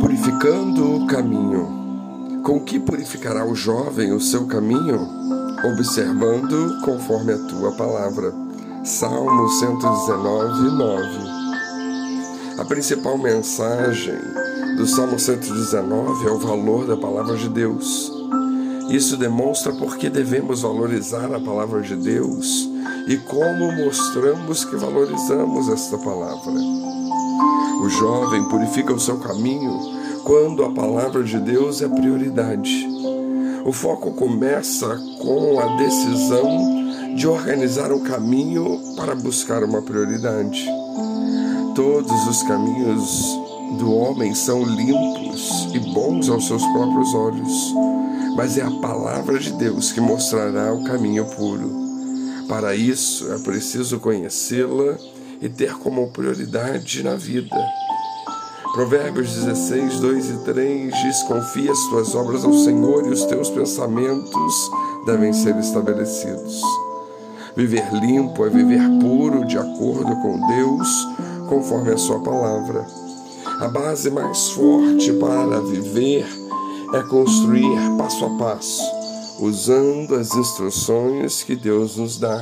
Purificando o caminho. Com que purificará o jovem o seu caminho? Observando conforme a tua palavra. Salmo 119, 9. A principal mensagem do Salmo 119 é o valor da palavra de Deus. Isso demonstra por que devemos valorizar a palavra de Deus e como mostramos que valorizamos esta palavra. O jovem purifica o seu caminho quando a palavra de Deus é prioridade. O foco começa com a decisão de organizar o caminho para buscar uma prioridade. Todos os caminhos do homem são limpos e bons aos seus próprios olhos, mas é a palavra de Deus que mostrará o caminho puro. Para isso é preciso conhecê-la e ter como prioridade na vida. Provérbios 16, 2 e 3 diz: Confia as tuas obras ao Senhor e os teus pensamentos devem ser estabelecidos. Viver limpo é viver puro, de acordo com Deus, conforme a Sua palavra. A base mais forte para viver é construir passo a passo, usando as instruções que Deus nos dá.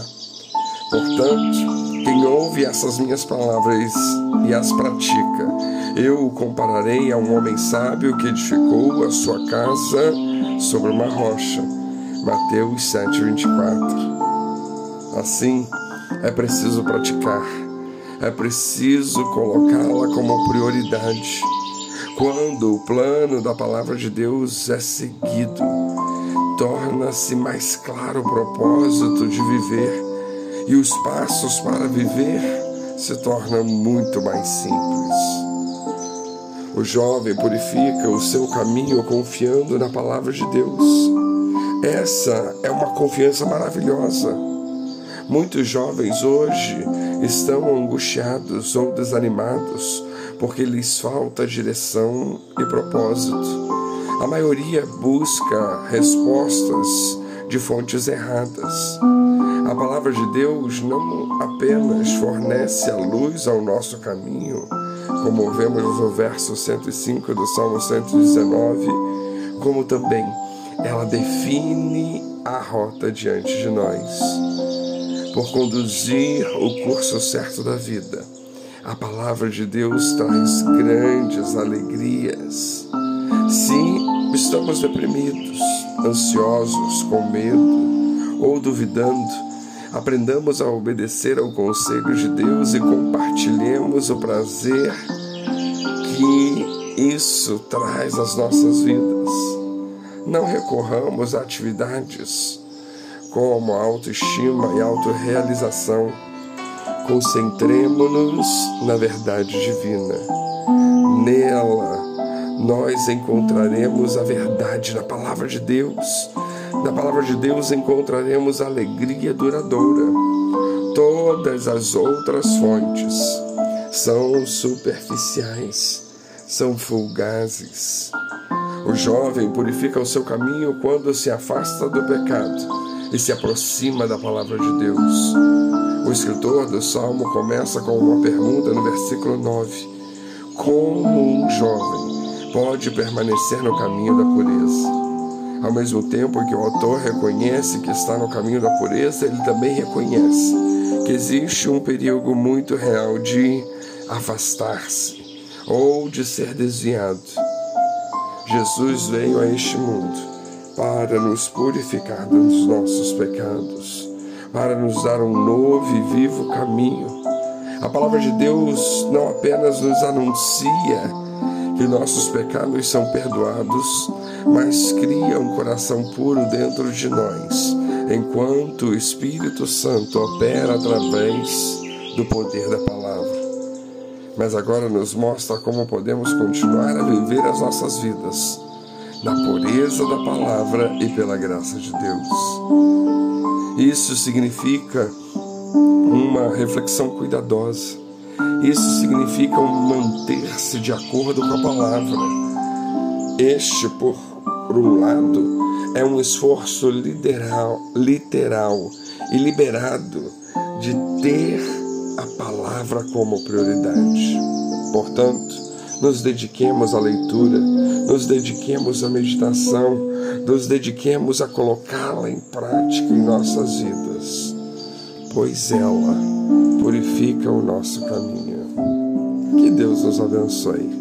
Portanto, quem ouve essas minhas palavras e as pratica, eu o compararei a um homem sábio que edificou a sua casa sobre uma rocha. Mateus 7:24. Assim, é preciso praticar. É preciso colocá-la como prioridade. Quando o plano da palavra de Deus é seguido, torna-se mais claro o propósito de viver e os passos para viver se tornam muito mais simples. O jovem purifica o seu caminho confiando na palavra de Deus. Essa é uma confiança maravilhosa. Muitos jovens hoje estão angustiados ou desanimados porque lhes falta direção e propósito. A maioria busca respostas de fontes erradas. A palavra de Deus não apenas fornece a luz ao nosso caminho, como vemos no verso 105 do Salmo 119, como também ela define a rota diante de nós. Por conduzir o curso certo da vida, a palavra de Deus traz grandes alegrias. Se estamos deprimidos, ansiosos, com medo ou duvidando, aprendamos a obedecer ao conselho de Deus e compartilhemos o prazer que isso traz às nossas vidas. Não recorramos a atividades como autoestima e autorrealização. Concentremos-nos na verdade divina. Nela, nós encontraremos a verdade na palavra de Deus na palavra de Deus encontraremos alegria duradoura. Todas as outras fontes são superficiais, são fulgazes. O jovem purifica o seu caminho quando se afasta do pecado e se aproxima da palavra de Deus. O escritor do Salmo começa com uma pergunta no versículo 9: Como um jovem pode permanecer no caminho da pureza? Ao mesmo tempo que o autor reconhece que está no caminho da pureza, ele também reconhece que existe um perigo muito real de afastar-se ou de ser desviado. Jesus veio a este mundo para nos purificar dos nossos pecados, para nos dar um novo e vivo caminho. A palavra de Deus não apenas nos anuncia que nossos pecados são perdoados, mas cria um coração puro dentro de nós, enquanto o Espírito Santo opera através do poder da palavra. Mas agora nos mostra como podemos continuar a viver as nossas vidas na pureza da palavra e pela graça de Deus. Isso significa uma reflexão cuidadosa. Isso significa um manter-se de acordo com a palavra. Este, por um lado, é um esforço literal, literal e liberado de ter a palavra como prioridade. Portanto, nos dediquemos à leitura, nos dediquemos à meditação, nos dediquemos a colocá-la em prática em nossas vidas, pois ela purifica o nosso caminho. Que Deus nos abençoe.